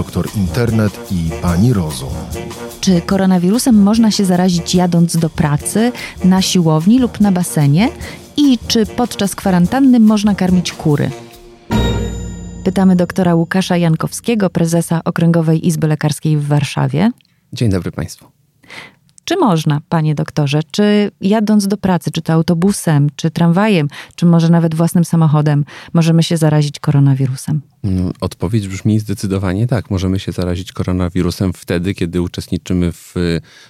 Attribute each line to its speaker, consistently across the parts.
Speaker 1: doktor Internet i pani Rozum.
Speaker 2: Czy koronawirusem można się zarazić jadąc do pracy, na siłowni lub na basenie? I czy podczas kwarantanny można karmić kury? Pytamy doktora Łukasza Jankowskiego, prezesa Okręgowej Izby Lekarskiej w Warszawie.
Speaker 3: Dzień dobry Państwu.
Speaker 2: Czy można, panie doktorze, czy jadąc do pracy, czy to autobusem, czy tramwajem, czy może nawet własnym samochodem, możemy się zarazić koronawirusem?
Speaker 3: Odpowiedź brzmi zdecydowanie tak. Możemy się zarazić koronawirusem wtedy, kiedy uczestniczymy w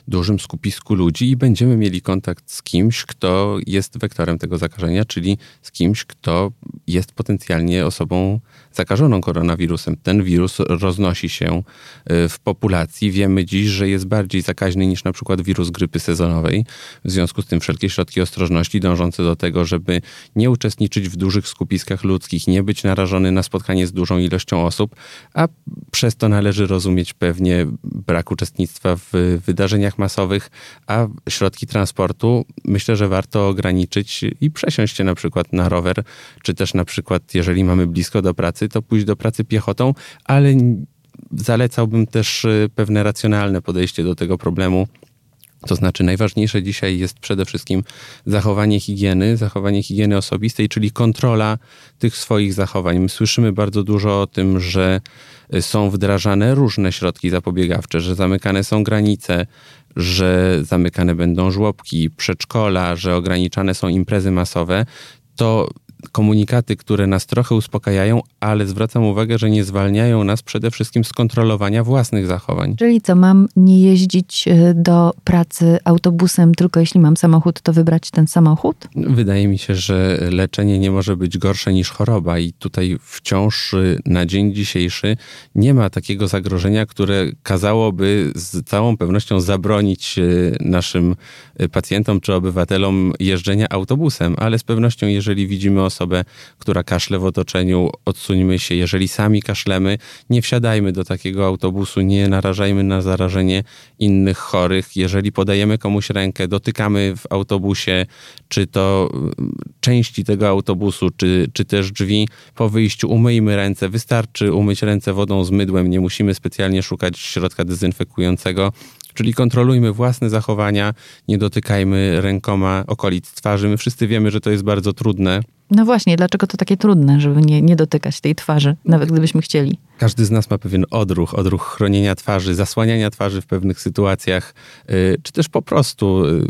Speaker 3: dużym skupisku ludzi i będziemy mieli kontakt z kimś, kto jest wektorem tego zakażenia, czyli z kimś, kto jest potencjalnie osobą zakażoną koronawirusem. Ten wirus roznosi się e, w populacji. Wiemy dziś, że jest bardziej zakaźny niż na przykład wirus grypy sezonowej. W związku z tym wszelkie środki ostrożności dążące do tego, żeby nie uczestniczyć w dużych skupiskach ludzkich, nie być narażony na spotkanie z dużą ilością osób, a przez to należy rozumieć pewnie brak uczestnictwa w wydarzeniach masowych, a środki transportu myślę, że warto ograniczyć i przesiąść się na przykład na rower, czy też na przykład, jeżeli mamy blisko do pracy, to pójść do pracy piechotą, ale zalecałbym też y, pewne racjonalne podejście do tego problemu to znaczy, najważniejsze dzisiaj jest przede wszystkim zachowanie higieny, zachowanie higieny osobistej, czyli kontrola tych swoich zachowań. My słyszymy bardzo dużo o tym, że są wdrażane różne środki zapobiegawcze, że zamykane są granice, że zamykane będą żłobki, przedszkola, że ograniczane są imprezy masowe. To komunikaty, które nas trochę uspokajają, ale zwracam uwagę, że nie zwalniają nas przede wszystkim z kontrolowania własnych zachowań.
Speaker 2: Czyli co, mam nie jeździć e, do pracy autobusem, tylko jeśli mam samochód, to wybrać ten samochód?
Speaker 3: Wydaje mi się, że leczenie nie może być gorsze niż choroba i tutaj wciąż y, na dzień dzisiejszy nie ma takiego zagrożenia, które kazałoby z całą pewnością zabronić y, naszym y, pacjentom czy obywatelom jeżdżenia autobusem, ale z pewnością jeżeli widzimy osobę, która kaszle w otoczeniu, odsuńmy się. Jeżeli sami kaszlemy, nie wsiadajmy do takiego autobusu, nie narażajmy na zarażenie innych chorych. Jeżeli podajemy komuś rękę, dotykamy w autobusie, czy to mm, części tego autobusu, czy, czy też drzwi, po wyjściu umyjmy ręce. Wystarczy umyć ręce wodą z mydłem, nie musimy specjalnie szukać środka dezynfekującego. Czyli kontrolujmy własne zachowania, nie dotykajmy rękoma okolic twarzy. My wszyscy wiemy, że to jest bardzo trudne.
Speaker 2: No właśnie, dlaczego to takie trudne, żeby nie, nie dotykać tej twarzy, nawet gdybyśmy chcieli?
Speaker 3: Każdy z nas ma pewien odruch, odruch chronienia twarzy, zasłaniania twarzy w pewnych sytuacjach, y, czy też po prostu y,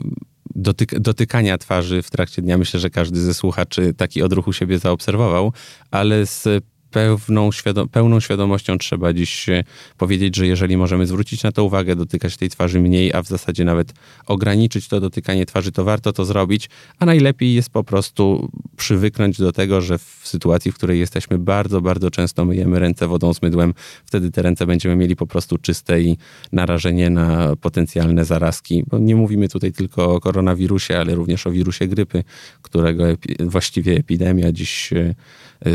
Speaker 3: dotyk dotykania twarzy w trakcie dnia. Myślę, że każdy ze słuchaczy taki odruch u siebie zaobserwował, ale z pewną pełną świadomością trzeba dziś powiedzieć, że jeżeli możemy zwrócić na to uwagę, dotykać tej twarzy mniej, a w zasadzie nawet ograniczyć to dotykanie twarzy, to warto to zrobić, a najlepiej jest po prostu przywyknąć do tego, że w sytuacji, w której jesteśmy bardzo, bardzo często myjemy ręce wodą z mydłem, wtedy te ręce będziemy mieli po prostu czyste i narażenie na potencjalne zarazki. Bo nie mówimy tutaj tylko o koronawirusie, ale również o wirusie grypy, którego epi właściwie epidemia dziś e,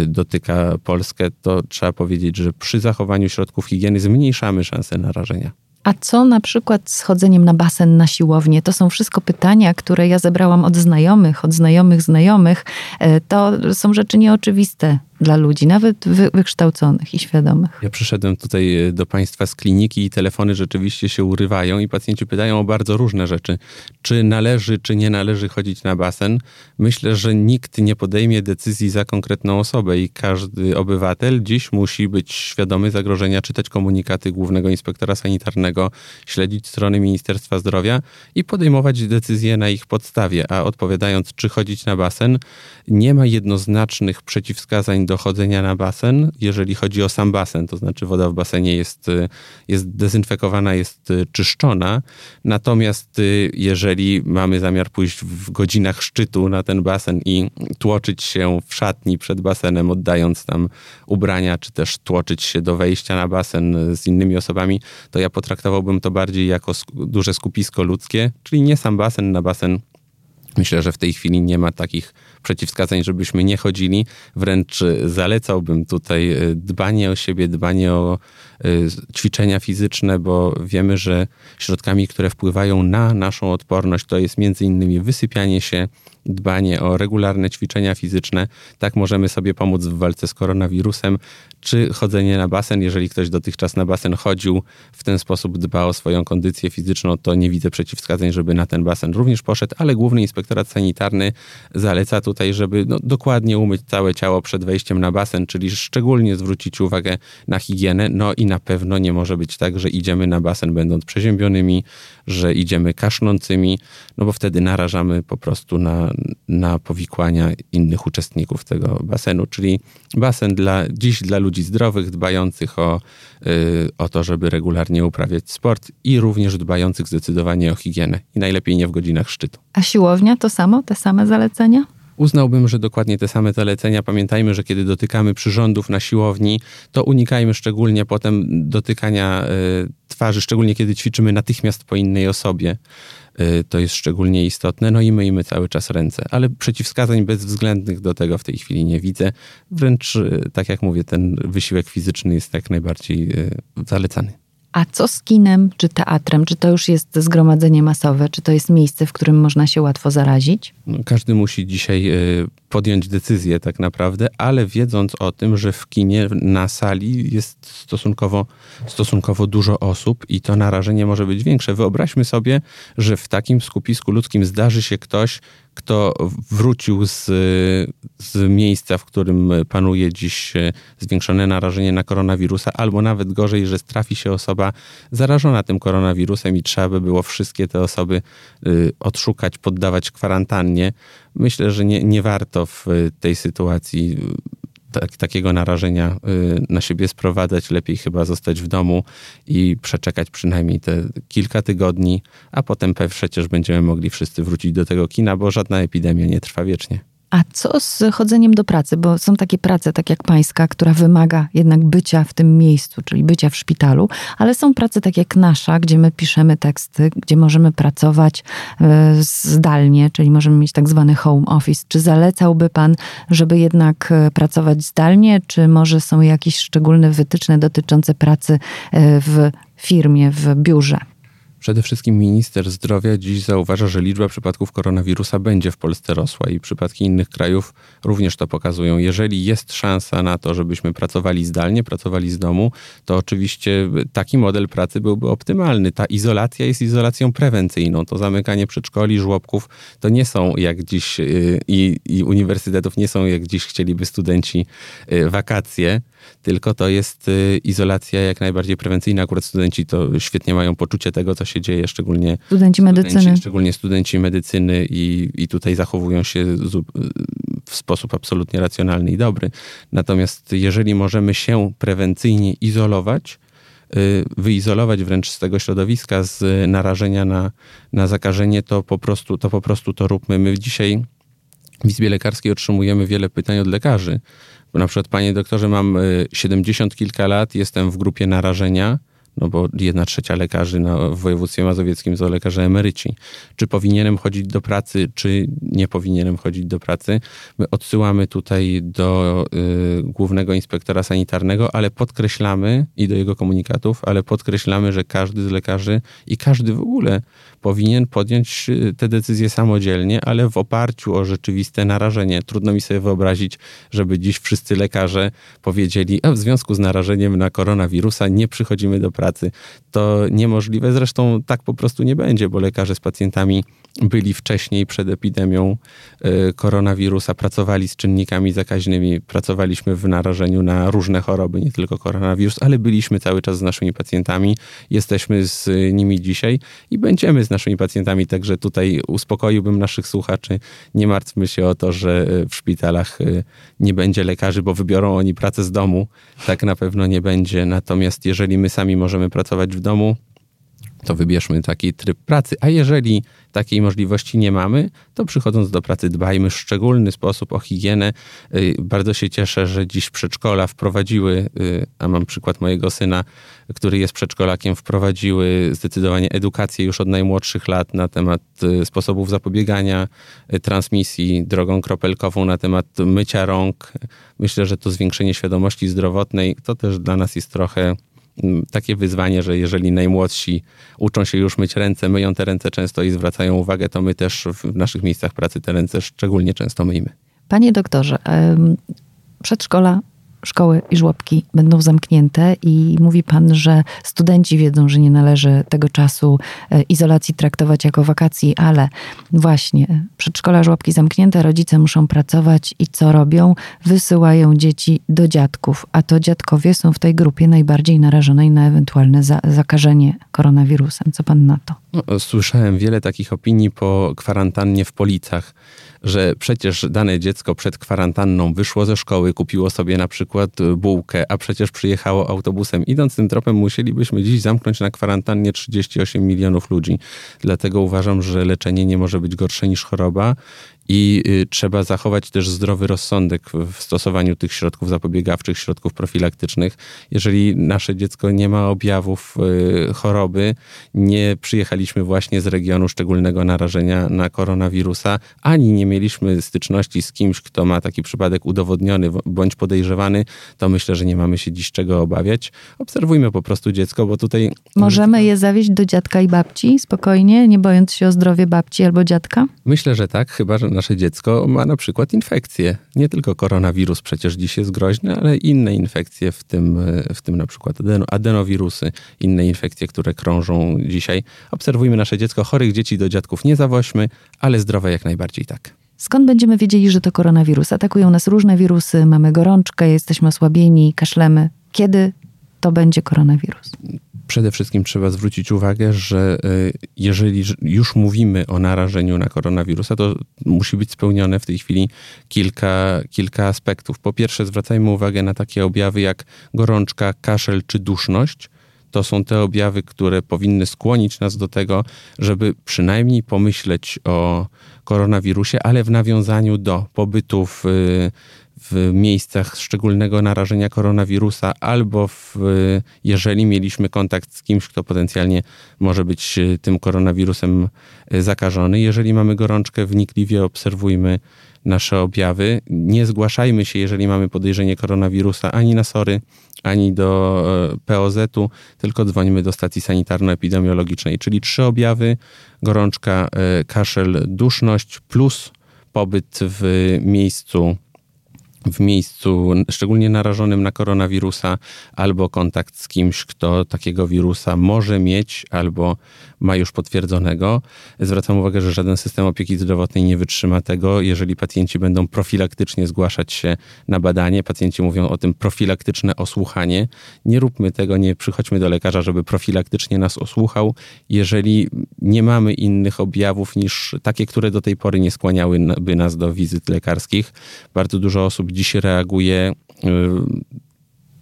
Speaker 3: dotyka Polskę, to trzeba powiedzieć, że przy zachowaniu środków higieny zmniejszamy szanse narażenia.
Speaker 2: A co na przykład z chodzeniem na basen, na siłownię? To są wszystko pytania, które ja zebrałam od znajomych, od znajomych znajomych. E, to są rzeczy nieoczywiste dla ludzi, nawet wy, wykształconych i świadomych.
Speaker 3: Ja przyszedłem tutaj e, do Państwa z kliniki i telefony rzeczywiście się urywają i pacjenci pytają o bardzo różne rzeczy. Czy należy, czy nie należy chodzić na basen? Myślę, że nikt nie podejmie decyzji za konkretną osobę i każdy obywatel dziś musi być świadomy zagrożenia, czytać komunikaty Głównego Inspektora Sanitarnego, śledzić strony Ministerstwa Zdrowia i podejmować decyzje na ich podstawie. A odpowiadając, czy chodzić na basen, nie ma jednoznacznych przeciwwskazań do chodzenia na basen, jeżeli chodzi o sam basen, to znaczy woda w basenie jest, y, jest dezynfekowana, jest y, czyszczona. Natomiast y, jeżeli mamy zamiar pójść w godzinach szczytu na ten basen i tłoczyć się w szatni przed basenem, oddając tam ubrania, czy też tłoczyć się do wejścia na basen z innymi osobami, to ja potraktowałbym to bardziej jako duże skupisko ludzkie, czyli nie sam basen na basen Myślę, że w tej chwili nie ma takich przeciwwskazań, żebyśmy nie chodzili. Wręcz zalecałbym tutaj e, dbanie o siebie, dbanie o e, ćwiczenia fizyczne, bo wiemy, że środkami, które wpływają na naszą odporność, to jest między innymi wysypianie się, dbanie o regularne ćwiczenia fizyczne, tak możemy sobie pomóc w walce z koronawirusem, czy chodzenie na basen. Jeżeli ktoś dotychczas na basen chodził, w ten sposób dba o swoją kondycję fizyczną, to nie widzę przeciwwskazań, żeby na ten basen również poszedł, ale Główny Inspektorat Sanitarny zaleca tutaj, żeby no, dokładnie umyć całe ciało przed wejściem na basen, czyli szczególnie zwrócić uwagę na higienę. No i na pewno nie może być tak, że idziemy na basen będąc przeziębionymi, że idziemy kaszlącymi, no bo wtedy narażamy po prostu na, na powikłania innych uczestników tego basenu, czyli basen dla, dziś dla ludzi zdrowych, dbających o, yy, o to, żeby regularnie uprawiać sport i również dbających zdecydowanie o higienę i najlepiej nie w godzinach szczytu.
Speaker 2: A siłownia to samo, te same zalecenia?
Speaker 3: Uznałbym, że dokładnie te same zalecenia. Pamiętajmy, że kiedy dotykamy przyrządów na siłowni, to unikajmy szczególnie potem dotykania y, twarzy, szczególnie kiedy ćwiczymy natychmiast po innej osobie. Y, to jest szczególnie istotne. No i myjmy cały czas ręce. Ale przeciwwskazań bezwzględnych do tego w tej chwili nie widzę. Wręcz, y, tak jak mówię, ten wysiłek fizyczny jest jak najbardziej zalecany.
Speaker 2: A co z kinem czy teatrem? Czy to już jest zgromadzenie masowe? Czy to jest miejsce, w którym można się łatwo zarazić?
Speaker 3: Każdy musi dzisiaj y, podjąć decyzję tak naprawdę, ale wiedząc o tym, że w kinie na sali jest stosunkowo, stosunkowo dużo osób i to narażenie może być większe. Wyobraźmy sobie, że w takim skupisku ludzkim zdarzy się ktoś, kto wrócił z, z miejsca, w którym panuje dziś zwiększone narażenie na koronawirusa, albo nawet gorzej, że trafi się osoba zarażona tym koronawirusem i trzeba by było wszystkie te osoby y, odszukać, poddawać kwarantannie. Myślę, że nie, nie warto w tej sytuacji tak, takiego narażenia y, na siebie sprowadzać. Lepiej chyba zostać w domu i przeczekać przynajmniej te kilka tygodni, a potem przecież będziemy mogli wszyscy wrócić do tego kina, bo żadna epidemia nie trwa wiecznie.
Speaker 2: A co z chodzeniem do pracy? Bo są takie prace, tak jak pańska, która wymaga jednak bycia w tym miejscu, czyli bycia w szpitalu, ale są prace tak jak nasza, gdzie my piszemy teksty, gdzie możemy pracować e, zdalnie, czyli możemy mieć tak zwany home office. Czy zalecałby pan, żeby jednak e, pracować zdalnie, czy może są jakieś szczególne wytyczne dotyczące pracy e, w firmie, w biurze?
Speaker 3: Przede wszystkim minister zdrowia dziś zauważa, że liczba przypadków koronawirusa będzie w Polsce rosła i przypadki innych krajów również to pokazują. Jeżeli jest szansa na to, żebyśmy pracowali zdalnie, pracowali z domu, to oczywiście taki model pracy byłby optymalny. Ta izolacja jest izolacją prewencyjną. To zamykanie przedszkoli, żłobków to nie są jak dziś y, i, uniwersytetów nie są jak dziś chcieliby studenci y, wakacje tylko to jest y, izolacja jak najbardziej prewencyjna. Akurat studenci to świetnie mają poczucie tego, co się dzieje, szczególnie
Speaker 2: studenci medycyny. Studenci,
Speaker 3: szczególnie studenci medycyny i, i tutaj zachowują się w sposób absolutnie racjonalny i dobry. Natomiast jeżeli możemy się prewencyjnie izolować, y, wyizolować wręcz z tego środowiska, z narażenia na, na zakażenie, to po, prostu, to po prostu to róbmy. My dzisiaj w Izbie Lekarskiej otrzymujemy wiele pytań od lekarzy, bo na przykład, panie doktorze, mam 70 y, kilka lat, jestem w grupie narażenia, no bo jedna trzecia lekarzy na, w województwie mazowieckim to lekarze emeryci. Czy powinienem chodzić do pracy, czy nie powinienem chodzić do pracy? My odsyłamy tutaj do y, głównego inspektora sanitarnego, ale podkreślamy i do jego komunikatów, ale podkreślamy, że każdy z lekarzy i każdy w ogóle powinien podjąć y, te decyzje samodzielnie, ale w oparciu o rzeczywiste narażenie. Trudno mi sobie wyobrazić, żeby dziś wszyscy lekarze powiedzieli, a w związku z narażeniem na koronawirusa nie przychodzimy do pracy. To niemożliwe, zresztą tak po prostu nie będzie, bo lekarze z pacjentami byli wcześniej przed epidemią y, koronawirusa, pracowali z czynnikami zakaźnymi, pracowaliśmy w narażeniu na różne choroby, nie tylko koronawirus, ale byliśmy cały czas z naszymi pacjentami, jesteśmy z nimi dzisiaj i będziemy z naszymi pacjentami, także tutaj uspokoiłbym naszych słuchaczy, nie martwmy się o to, że w szpitalach y, nie będzie lekarzy, bo wybiorą oni pracę z domu, tak na pewno nie będzie, natomiast jeżeli my sami możemy pracować w domu, to wybierzmy taki tryb pracy. A jeżeli takiej możliwości nie mamy, to przychodząc do pracy dbajmy w szczególny sposób o higienę. Y, bardzo się cieszę, że dziś przedszkola wprowadziły, y, a mam przykład mojego syna, który jest przedszkolakiem, wprowadziły zdecydowanie edukację już od najmłodszych lat na temat y, sposobów zapobiegania transmisji drogą kropelkową, na temat mycia rąk. Myślę, że to zwiększenie świadomości zdrowotnej to też dla nas jest trochę takie wyzwanie, że jeżeli najmłodsi uczą się już myć ręce, myją te ręce często i zwracają uwagę, to my też w naszych miejscach pracy te ręce szczególnie często myjmy.
Speaker 2: Panie doktorze, przedszkola szkoły i żłobki będą zamknięte i mówi pan, że studenci wiedzą, że nie należy tego czasu e, izolacji traktować jako wakacji, ale właśnie przedszkola, żłobki zamknięte, rodzice muszą pracować i co robią? Wysyłają dzieci do dziadków, a to dziadkowie są w tej grupie najbardziej narażonej na ewentualne za zakażenie koronawirusem. Co pan na to?
Speaker 3: No, słyszałem wiele takich opinii po kwarantannie w Policach że przecież dane dziecko przed kwarantanną wyszło ze szkoły, kupiło sobie na przykład bułkę, a przecież przyjechało autobusem. Idąc tym tropem, musielibyśmy dziś zamknąć na kwarantannie 38 milionów ludzi. Dlatego uważam, że leczenie nie może być gorsze niż choroba i y, trzeba zachować też zdrowy rozsądek w stosowaniu tych środków zapobiegawczych, środków profilaktycznych. Jeżeli nasze dziecko nie ma objawów y, choroby, nie przyjechaliśmy właśnie z regionu szczególnego narażenia na koronawirusa, ani nie mieliśmy styczności z kimś, kto ma taki przypadek udowodniony bądź podejrzewany, to myślę, że nie mamy się dziś czego obawiać. Obserwujmy po prostu dziecko, bo tutaj.
Speaker 2: Możemy je zawieźć do dziadka i babci spokojnie, nie bojąc się o zdrowie babci albo dziadka?
Speaker 3: Myślę, że tak, chyba że nasze dziecko ma na przykład infekcję. Nie tylko koronawirus przecież dziś jest groźny, ale inne infekcje, w tym, w tym na przykład adenowirusy, inne infekcje, które krążą dzisiaj. Obserwujmy nasze dziecko. Chorych dzieci do dziadków nie zawoźmy, ale zdrowe jak najbardziej tak.
Speaker 2: Skąd będziemy wiedzieli, że to koronawirus? Atakują nas różne wirusy, mamy gorączkę, jesteśmy osłabieni, kaszlemy. Kiedy to będzie koronawirus?
Speaker 3: Przede wszystkim trzeba zwrócić uwagę, że e, jeżeli już mówimy o narażeniu na koronawirusa, to musi być spełnione w tej chwili kilka, kilka aspektów. Po pierwsze, zwracajmy uwagę na takie objawy jak gorączka, kaszel czy duszność. To są te objawy, które powinny skłonić nas do tego, żeby przynajmniej pomyśleć o koronawirusie, ale w nawiązaniu do pobytów w miejscach szczególnego narażenia koronawirusa, albo w, jeżeli mieliśmy kontakt z kimś, kto potencjalnie może być e, tym koronawirusem zakażony. Jeżeli mamy gorączkę, wnikliwie obserwujmy nasze objawy. Nie zgłaszajmy się, jeżeli mamy podejrzenie koronawirusa, ani na SORY, ani do e, POZ-u, tylko dzwonimy do stacji sanitarno-epidemiologicznej, czyli trzy objawy: gorączka, kaszel, duszność plus pobyt w miejscu w miejscu szczególnie narażonym na koronawirusa, albo kontakt z kimś, kto takiego wirusa może mieć, albo ma już potwierdzonego. Zwracam uwagę, że żaden system opieki zdrowotnej nie wytrzyma tego, jeżeli pacjenci będą profilaktycznie zgłaszać się na badanie. Pacjenci mówią o tym profilaktyczne osłuchanie. Nie róbmy tego, nie przychodźmy do lekarza, żeby profilaktycznie nas osłuchał, jeżeli nie mamy innych objawów niż takie, które do tej pory nie skłaniałyby nas do wizyt lekarskich. Bardzo dużo osób dziś reaguje y,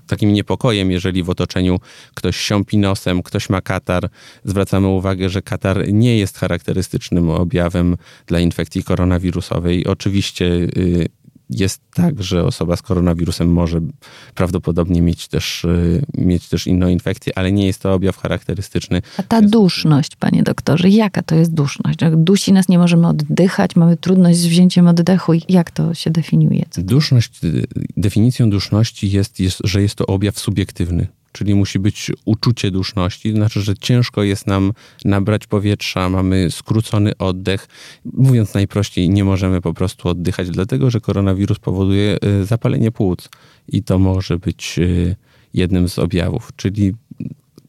Speaker 3: takim niepokojem, jeżeli w otoczeniu ktoś siąpi nosem, ktoś ma katar. Zwracamy uwagę, że katar nie jest charakterystycznym objawem dla infekcji koronawirusowej. Oczywiście y, jest tak, że osoba z koronawirusem może prawdopodobnie mieć też, y, mieć też inną infekcję, ale nie jest to objaw charakterystyczny.
Speaker 2: A ta duszność, panie doktorze, jaka to jest duszność? Dusi nas, nie możemy oddychać, mamy trudność z wzięciem oddechu. Jak to się definiuje?
Speaker 3: Duszność, y, definicją duszności jest, jest, że jest to objaw subiektywny czyli musi być uczucie duszności, to znaczy, że ciężko jest nam nabrać powietrza, mamy skrócony oddech. Mówiąc najprościej, nie możemy po prostu oddychać, dlatego że koronawirus powoduje y, zapalenie płuc. I to może być y, jednym z objawów, czyli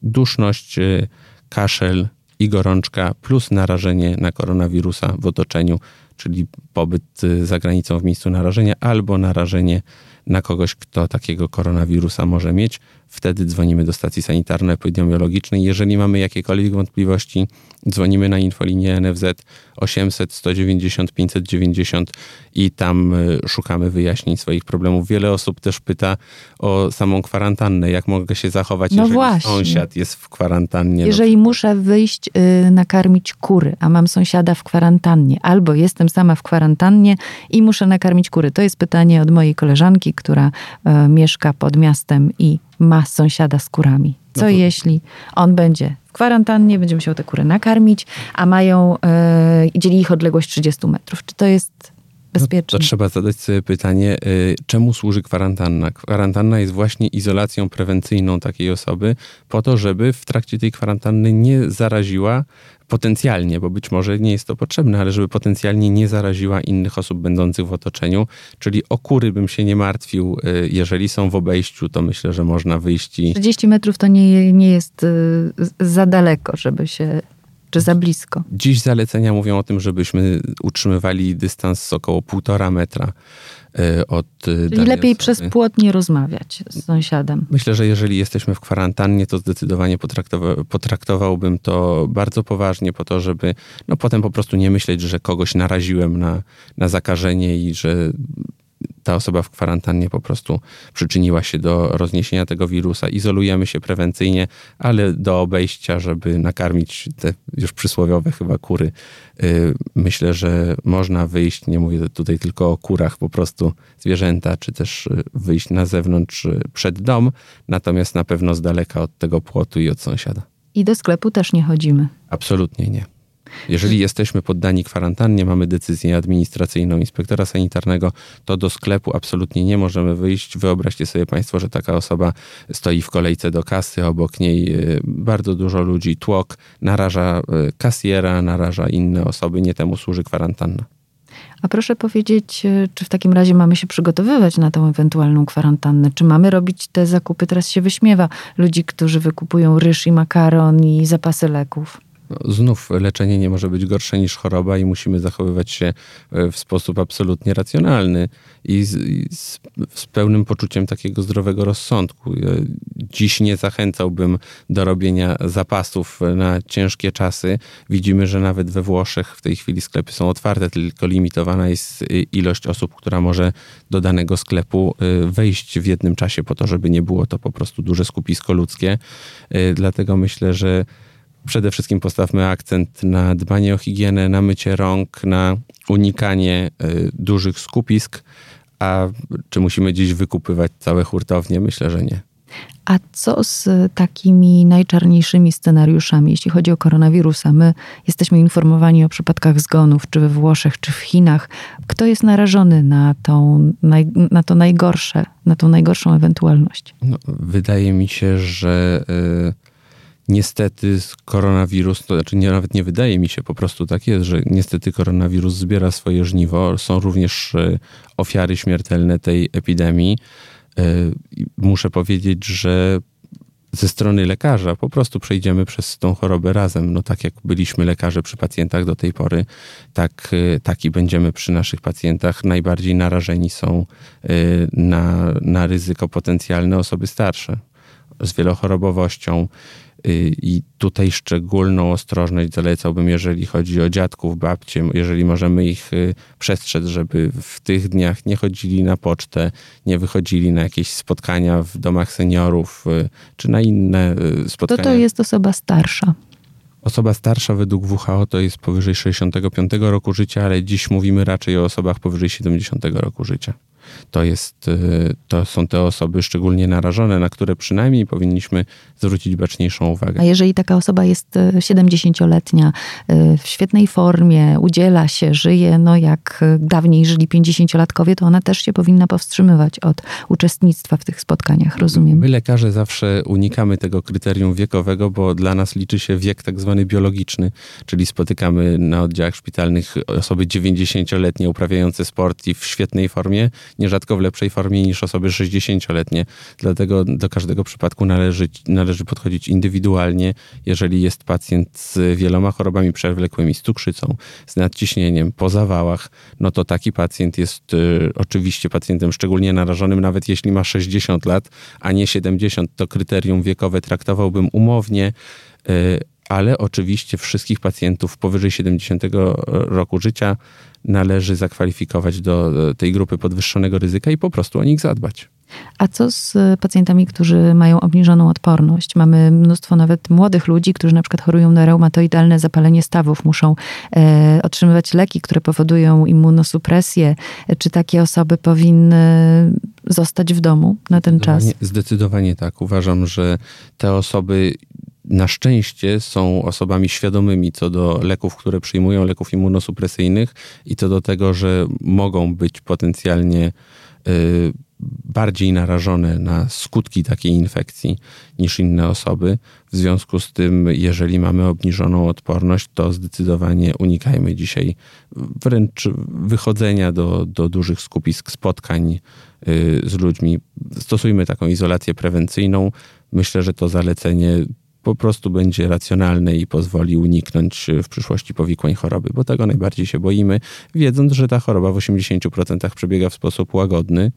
Speaker 3: duszność, y, kaszel i gorączka plus narażenie na koronawirusa w otoczeniu, czyli pobyt za granicą w miejscu narażenia albo narażenie na kogoś, kto takiego koronawirusa może mieć. Wtedy dzwonimy do stacji sanitarno-epidemiologicznej. Jeżeli mamy jakiekolwiek wątpliwości, dzwonimy na infolinię NFZ 800 190 590 i tam y, szukamy wyjaśnień swoich problemów. Wiele osób też pyta o samą kwarantannę, jak mogę się zachować, no jeżeli właśnie. sąsiad jest w kwarantannie.
Speaker 2: No jeżeli no. muszę wyjść y, nakarmić kury, a mam sąsiada w kwarantannie, albo jestem sama w kwarantannie i muszę nakarmić kury. To jest pytanie od mojej koleżanki, która y, mieszka pod miastem i ma sąsiada z kurami. Co no to... jeśli on będzie kwarantannie, będzie musiał te kury nakarmić, a mają, yy, dzieli ich odległość 30 metrów? Czy to jest bezpiecznie.
Speaker 3: No, to trzeba zadać sobie pytanie, y, czemu służy kwarantanna? Kwarantanna jest właśnie izolacją prewencyjną takiej osoby po to, żeby w trakcie tej kwarantanny nie zaraziła potencjalnie, bo być może nie jest to potrzebne, ale żeby potencjalnie nie zaraziła innych osób będących w otoczeniu, czyli o kury bym się nie martwił. Y, jeżeli są w obejściu, to myślę, że można wyjść i...
Speaker 2: 30 metrów to nie, nie jest y, za daleko, żeby się czy za blisko?
Speaker 3: Dziś zalecenia mówią o tym, żebyśmy utrzymywali dystans około półtora metra e, od
Speaker 2: e, Czyli lepiej osoby. przez płot nie rozmawiać z sąsiadem.
Speaker 3: Myślę, że jeżeli jesteśmy w kwarantannie, to zdecydowanie potraktowa potraktowałbym to bardzo poważnie po to, żeby no potem po prostu nie myśleć, że kogoś naraziłem na, na zakażenie i że ta osoba w kwarantannie po prostu przyczyniła się do rozniesienia tego wirusa. Izolujemy się prewencyjnie, ale do obejścia, żeby nakarmić te już przysłowiowe chyba kury, y, myślę, że można wyjść, nie mówię tutaj tylko o kurach, po prostu zwierzęta, czy też y, wyjść na zewnątrz y, przed dom, natomiast na pewno z daleka od tego płotu i od sąsiada.
Speaker 2: I do sklepu też nie chodzimy.
Speaker 3: Absolutnie nie. Jeżeli jesteśmy poddani kwarantannie, mamy decyzję administracyjną inspektora sanitarnego, to do sklepu absolutnie nie możemy wyjść. Wyobraźcie sobie Państwo, że taka osoba stoi w kolejce do kasy, obok niej y, bardzo dużo ludzi, tłok, naraża y, kasjera, naraża inne osoby, nie temu służy kwarantanna.
Speaker 2: A proszę powiedzieć, y, czy w takim razie mamy się przygotowywać na tą ewentualną kwarantannę? Czy mamy robić te zakupy? Teraz się wyśmiewa ludzi, którzy wykupują ryż i makaron i zapasy leków.
Speaker 3: No, znów leczenie nie może być gorsze niż choroba i musimy zachowywać się e, w sposób absolutnie racjonalny i z, i z, z pełnym poczuciem takiego zdrowego rozsądku. Dziś nie zachęcałbym do robienia zapasów na ciężkie czasy. Widzimy, że nawet we Włoszech w tej chwili sklepy są otwarte, tylko limitowana jest ilość osób, która może do danego sklepu e, wejść w jednym czasie po to, żeby nie było to po prostu duże skupisko ludzkie. E, dlatego myślę, że przede wszystkim postawmy akcent na dbanie o higienę, na mycie rąk, na unikanie y, dużych skupisk. A czy musimy dziś wykupywać całe hurtownie? Myślę, że nie.
Speaker 2: A co z takimi najczarniejszymi scenariuszami, jeśli chodzi o koronawirusa? My jesteśmy informowani o przypadkach zgonów, czy we Włoszech, czy w Chinach. Kto jest narażony na, tą, na to najgorsze, na tą najgorszą ewentualność?
Speaker 3: No, wydaje mi się, że. Yy niestety koronawirus, to znaczy nie, nawet nie wydaje mi się, po prostu tak jest, że niestety koronawirus zbiera swoje żniwo. Są również e, ofiary śmiertelne tej epidemii. E, muszę powiedzieć, że ze strony lekarza po prostu przejdziemy przez tą chorobę razem. No tak jak byliśmy lekarze przy pacjentach do tej pory, tak, e, tak i będziemy przy naszych pacjentach. Najbardziej narażeni są na, na ryzyko potencjalne osoby starsze z wielochorobowością, I tutaj szczególną ostrożność zalecałbym, jeżeli chodzi o dziadków, babcie, jeżeli możemy ich y, przestrzec, żeby w tych dniach nie chodzili na pocztę, nie wychodzili na jakieś spotkania w domach seniorów, y, czy na inne spotkania.
Speaker 2: To to jest osoba starsza.
Speaker 3: Osoba starsza według WHO to jest powyżej 65 roku życia, ale dziś mówimy raczej o osobach powyżej 70 roku życia to, jest, y, to są te osoby szczególnie narażone, na które przynajmniej powinniśmy zwrócić baczniejszą uwagę.
Speaker 2: A jeżeli taka osoba jest 70-letnia, y, y, w świetnej formie, udziela się, żyje, no jak dawniej żyli 50-latkowie, to ona też się powinna powstrzymywać od uczestnictwa w tych spotkaniach, rozumiem?
Speaker 3: My lekarze zawsze unikamy tego kryterium wiekowego, bo dla nas liczy się wiek tak zwany biologiczny, czyli spotykamy na oddziałach szpitalnych osoby 90-letnie uprawiające sport i w świetnej formie, nierzadko w lepszej formie niż osoby 60-letnie. Dlatego do każdego przypadku należy, należy podchodzić indywidualnie. Jeżeli jest pacjent z wieloma chorobami przewlekłymi, z cukrzycą, z nadciśnieniem, po zawałach, no to taki pacjent jest y, oczywiście pacjentem szczególnie narażonym, nawet jeśli ma 60 lat, a nie 70, to kryterium wiekowe traktowałbym umownie. Y, ale oczywiście wszystkich pacjentów powyżej 70 roku życia należy zakwalifikować do tej grupy podwyższonego ryzyka i po prostu o nich zadbać.
Speaker 2: A co z pacjentami, którzy mają obniżoną odporność? Mamy mnóstwo nawet młodych ludzi, którzy na przykład chorują na reumatoidalne zapalenie stawów, muszą e, otrzymywać leki, które powodują immunosupresję. Czy takie osoby powinny zostać w domu na ten czas?
Speaker 3: Zdecydowanie tak. Uważam, że te osoby na szczęście są osobami świadomymi co do leków, które przyjmują, leków immunosupresyjnych i co do tego, że mogą być potencjalnie y, bardziej narażone na skutki takiej infekcji niż inne osoby. W związku z tym, jeżeli mamy obniżoną odporność, to zdecydowanie unikajmy dzisiaj wręcz wychodzenia do, do dużych skupisk spotkań y, z ludźmi. Stosujmy taką izolację prewencyjną. Myślę, że to zalecenie po prostu będzie racjonalne i pozwoli uniknąć w przyszłości powikłań choroby, bo tego najbardziej się boimy, wiedząc, że ta choroba w 80% przebiega w sposób łagodny.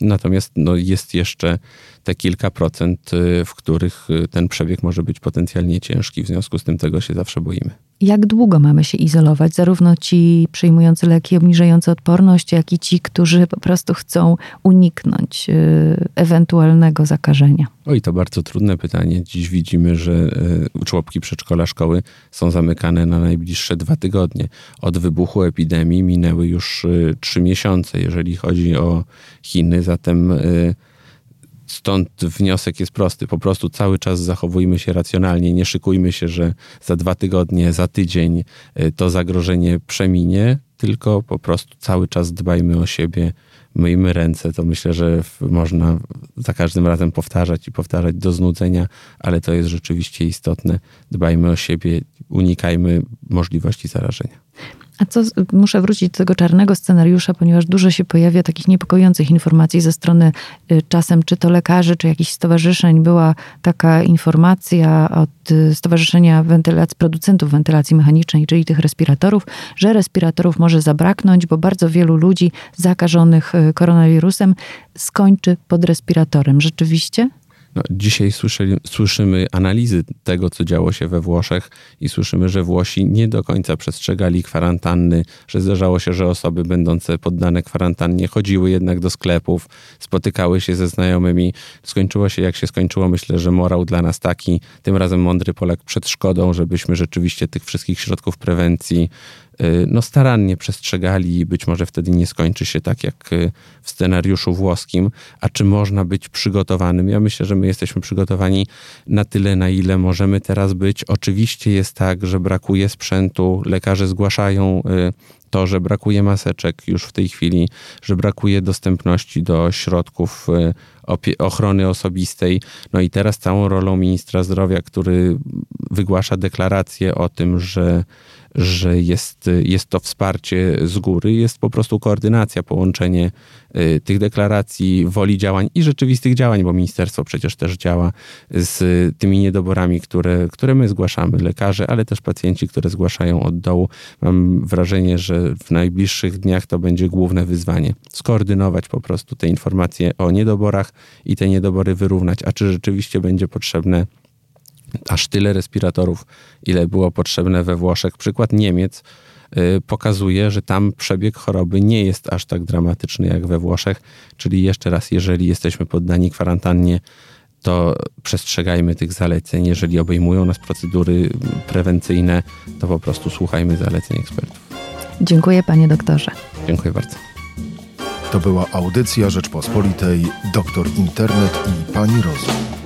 Speaker 3: Natomiast no, jest jeszcze te kilka procent, y, w których y, ten przebieg może być potencjalnie ciężki. W związku z tym tego się zawsze boimy.
Speaker 2: Jak długo mamy się izolować? Zarówno ci przyjmujący leki obniżające odporność, jak i ci, którzy po prostu chcą uniknąć y, ewentualnego zakażenia?
Speaker 3: Oj, to bardzo trudne pytanie. Dziś widzimy, że żłobki przedszkola, szkoły są zamykane na najbliższe dwa tygodnie. Od wybuchu epidemii minęły już trzy miesiące, jeżeli chodzi o Chiny, zatem Stąd wniosek jest prosty. Po prostu cały czas zachowujmy się racjonalnie. Nie szykujmy się, że za dwa tygodnie, za tydzień y, to zagrożenie przeminie, tylko po prostu cały czas dbajmy o siebie, myjmy ręce. To myślę, że można za każdym razem powtarzać i powtarzać do znudzenia, ale to jest rzeczywiście istotne. Dbajmy o siebie, unikajmy możliwości zarażenia.
Speaker 2: A co, muszę wrócić do tego czarnego scenariusza, ponieważ dużo się pojawia takich niepokojących informacji ze strony y, czasem czy to lekarzy, czy jakichś stowarzyszeń. Była taka informacja od y, Stowarzyszenia Wentylacji, Producentów Wentylacji Mechanicznej, czyli tych respiratorów, że respiratorów może zabraknąć, bo bardzo wielu ludzi zakażonych y, koronawirusem skończy pod respiratorem. Rzeczywiście?
Speaker 3: No, dzisiaj słyszy, słyszymy analizy tego, co działo się we Włoszech i słyszymy, że Włosi nie do końca przestrzegali kwarantanny, że zdarzało się, że osoby będące poddane kwarantannie chodziły jednak do sklepów, spotykały się ze znajomymi. Skończyło się jak się skończyło. Myślę, że morał dla nas taki, tym razem mądry Polak przed szkodą, żebyśmy rzeczywiście tych wszystkich środków prewencji no, starannie przestrzegali i być może wtedy nie skończy się tak jak y, w scenariuszu włoskim. A czy można być przygotowanym? Ja myślę, że my jesteśmy przygotowani na tyle, na ile możemy teraz być. Oczywiście jest tak, że brakuje sprzętu, lekarze zgłaszają y, to, że brakuje maseczek już w tej chwili, że brakuje dostępności do środków ochrony osobistej. No i teraz całą rolą ministra zdrowia, który wygłasza deklarację o tym, że że jest, jest to wsparcie z góry, jest po prostu koordynacja, połączenie y, tych deklaracji, woli działań i rzeczywistych działań, bo ministerstwo przecież też działa z tymi niedoborami, które, które my zgłaszamy, lekarze, ale też pacjenci, które zgłaszają od dołu. Mam wrażenie, że w najbliższych dniach to będzie główne wyzwanie. Skoordynować po prostu te informacje o niedoborach i te niedobory wyrównać. A czy rzeczywiście będzie potrzebne aż tyle respiratorów, ile było potrzebne we Włoszech. Przykład Niemiec y, pokazuje, że tam przebieg choroby nie jest aż tak dramatyczny jak we Włoszech. Czyli jeszcze raz, jeżeli jesteśmy poddani kwarantannie, to przestrzegajmy tych zaleceń. Jeżeli obejmują nas procedury prewencyjne, to po prostu słuchajmy zaleceń ekspertów.
Speaker 2: Dziękuję panie doktorze.
Speaker 3: Dziękuję bardzo.
Speaker 1: To była audycja Rzeczpospolitej, doktor internet i pani rozum.